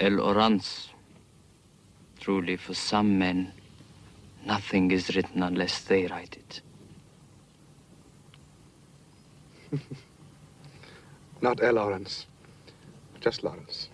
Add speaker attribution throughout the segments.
Speaker 1: El Orans. Truly, for some men, nothing is written unless they write it.
Speaker 2: Not El Lawrence. Just Lawrence.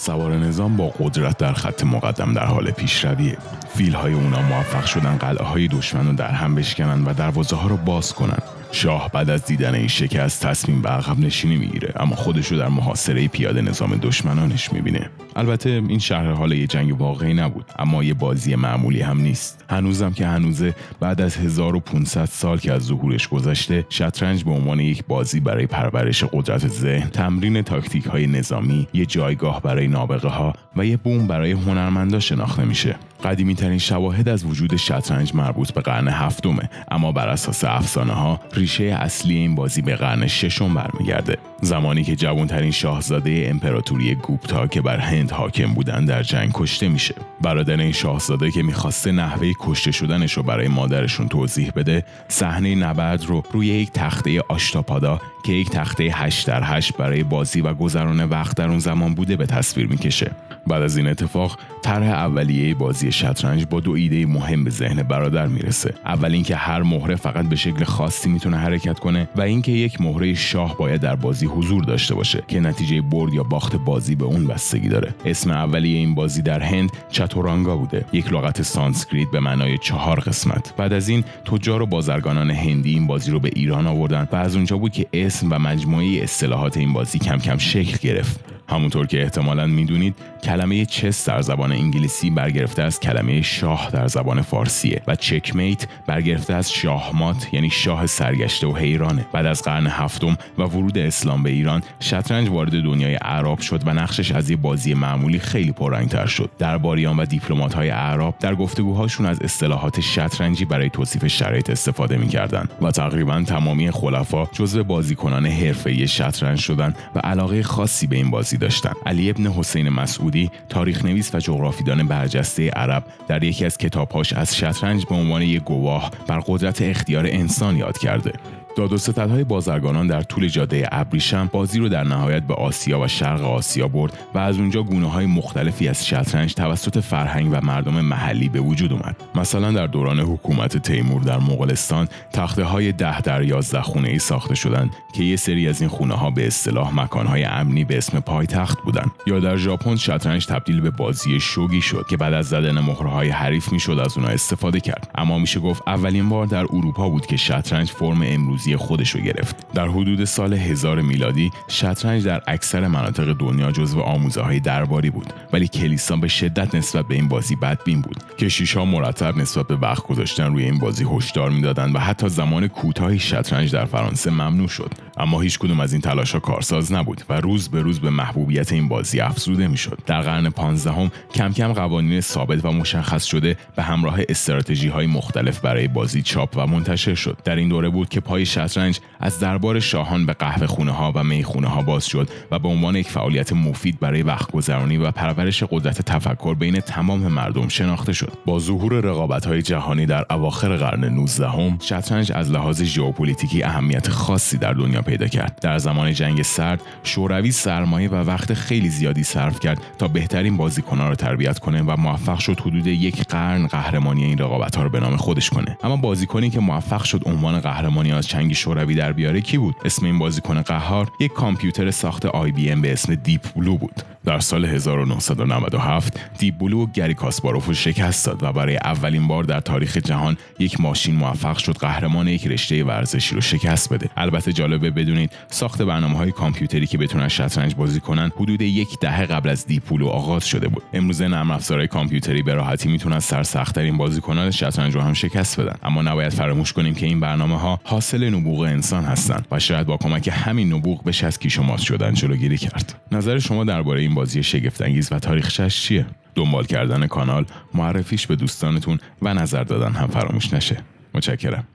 Speaker 3: سوار نظام با قدرت در خط مقدم در حال پیشرویه فیل های اونا موفق شدن قلعه های دشمن رو در هم بشکنن و دروازه ها رو باز کنن. شاه بعد از دیدن این شکست تصمیم به عقب نشینی می‌گیره اما خودش رو در محاصره پیاده نظام دشمنانش می‌بینه. البته این شهر حال یه جنگ واقعی نبود اما یه بازی معمولی هم نیست. هنوزم که هنوزه بعد از 1500 سال که از ظهورش گذشته شطرنج به عنوان یک بازی برای پرورش قدرت ذهن تمرین تاکتیک های نظامی یه جایگاه برای نابغه ها و یه بوم برای هنرمندا شناخته میشه. قدیمی ترین شواهد از وجود شطرنج مربوط به قرن هفتمه اما بر اساس افسانه ها ریشه اصلی این بازی به قرن ششم برمیگرده. زمانی که جوانترین شاهزاده امپراتوری گوپتا که بر هند حاکم بودن در جنگ کشته میشه. برادر این شاهزاده که می‌خواسته نحوه کشته شدنش رو برای مادرشون توضیح بده صحنه نبرد رو روی یک تخته آشتاپادا که یک تخته 8 در 8 برای بازی و گذران وقت در اون زمان بوده به تصویر می‌کشه. بعد از این اتفاق طرح اولیه بازی شطرنج با دو ایده مهم به ذهن برادر می‌رسه. اول اینکه هر مهره فقط به شکل خاصی می‌تونه حرکت کنه و اینکه یک مهره شاه باید در بازی حضور داشته باشه که نتیجه برد یا باخت بازی به اون بستگی داره. اسم اولیه این بازی در هند چتورانگا بوده. یک لغت سانسکریت به معنای چهار قسمت. بعد از این تجار و بازرگانان هندی این بازی رو به ایران آوردن و از اونجا بود که اسم و مجموعه اصطلاحات این بازی کم کم شکل گرفت. همونطور که احتمالا می‌دونید کلمه چس در زبان انگلیسی برگرفته از کلمه شاه در زبان فارسیه و چکمیت برگرفته از شاهمات یعنی شاه سرگشته و حیرانه. بعد از قرن هفتم و ورود اسلام به ایران شطرنج وارد دنیای اعراب شد و نقشش از یه بازی معمولی خیلی پررنگتر شد. درباریان و دیپلمات های اعراب در گفتگوهاشون از اصطلاحات شطرنجی برای توصیف شرایط استفاده می‌کردند و تقریبا تمامی خلفا جزو بازیکنان حرفه‌ای شطرنج شدند و علاقه خاصی به این بازی داشتن. علی ابن حسین مسعودی تاریخ نویس و جغرافیدان برجسته عرب در یکی از کتابهاش از شطرنج به عنوان یک گواه بر قدرت اختیار انسان یاد کرده. داد و ستدهای بازرگانان در طول جاده ابریشم بازی رو در نهایت به آسیا و شرق آسیا برد و از اونجا گونه های مختلفی از شطرنج توسط فرهنگ و مردم محلی به وجود اومد. مثلا در دوران حکومت تیمور در مغولستان تخته های ده در یازده خونه ای ساخته شدند که یه سری از این خونه ها به اصطلاح مکان های امنی به اسم پایتخت بودند. یا در ژاپن شطرنج تبدیل به بازی شوگی شد که بعد از زدن مهرهای حریف می‌شد از اونها استفاده کرد. اما میشه گفت اولین بار در اروپا بود که شطرنج فرم امروزی خودش رو گرفت. در حدود سال 1000 میلادی شطرنج در اکثر مناطق دنیا جزو آموزه های درباری بود ولی کلیسا به شدت نسبت به این بازی بدبین بود. کشیشا مرتب نسبت به وقت گذاشتن روی این بازی هشدار می‌دادند و حتی زمان کوتاهی شطرنج در فرانسه ممنوع شد. اما هیچ کدوم از این تلاشا کارساز نبود و روز به روز به محبوبیت این بازی افزوده می‌شد. در قرن 15 هم کم کم قوانین ثابت و مشخص شده به همراه استراتژی های مختلف برای بازی چاپ و منتشر شد. در این دوره بود که پای شطرنج از دربار شاهان به قهوه خونه ها و می‌خونه ها باز شد و به عنوان یک فعالیت مفید برای وقت گذرانی و پرورش قدرت تفکر بین تمام مردم شناخته شد. با ظهور رقابت های جهانی در اواخر قرن 19 هم شطرنج از لحاظ ژئوپلیتیکی اهمیت خاصی در دنیا پیدا کرد. در زمان جنگ سرد شوروی سرمایه و وقت خیلی زیادی صرف کرد تا بهترین بازیکنان را تربیت کنه و موفق شد حدود یک قرن قهرمانی این رقابت ها رو به نام خودش کنه. اما بازیکنی که موفق شد عنوان قهرمانی از چنگ شوروی در بیاره کی بود؟ اسم این بازیکن قهار یک کامپیوتر ساخت IBM به اسم Deep Blue بود. در سال 1997 Deep Blue گری کاسپاروف رو شکست داد و برای اولین بار در تاریخ جهان یک ماشین موفق شد قهرمان یک رشته ورزشی رو شکست بده. البته جالبه بدونید ساخت برنامه های کامپیوتری که بتونن شطرنج بازی کنن حدود یک دهه قبل از Deep Blue آغاز شده بود. امروزه نرم افزارهای کامپیوتری به راحتی می‌تونن سرسختترین بازیکنان شطرنج رو هم شکست بدن. اما نباید فراموش کنیم که این برنامه ها حاصل نبوغ انسان هستند و شاید با کمک همین نبوغ بشه از کیش و شدن جلوگیری کرد. نظر شما درباره این بازی شگفتانگیز و تاریخش چیه؟ دنبال کردن کانال معرفیش به دوستانتون و نظر دادن هم فراموش نشه. متشکرم.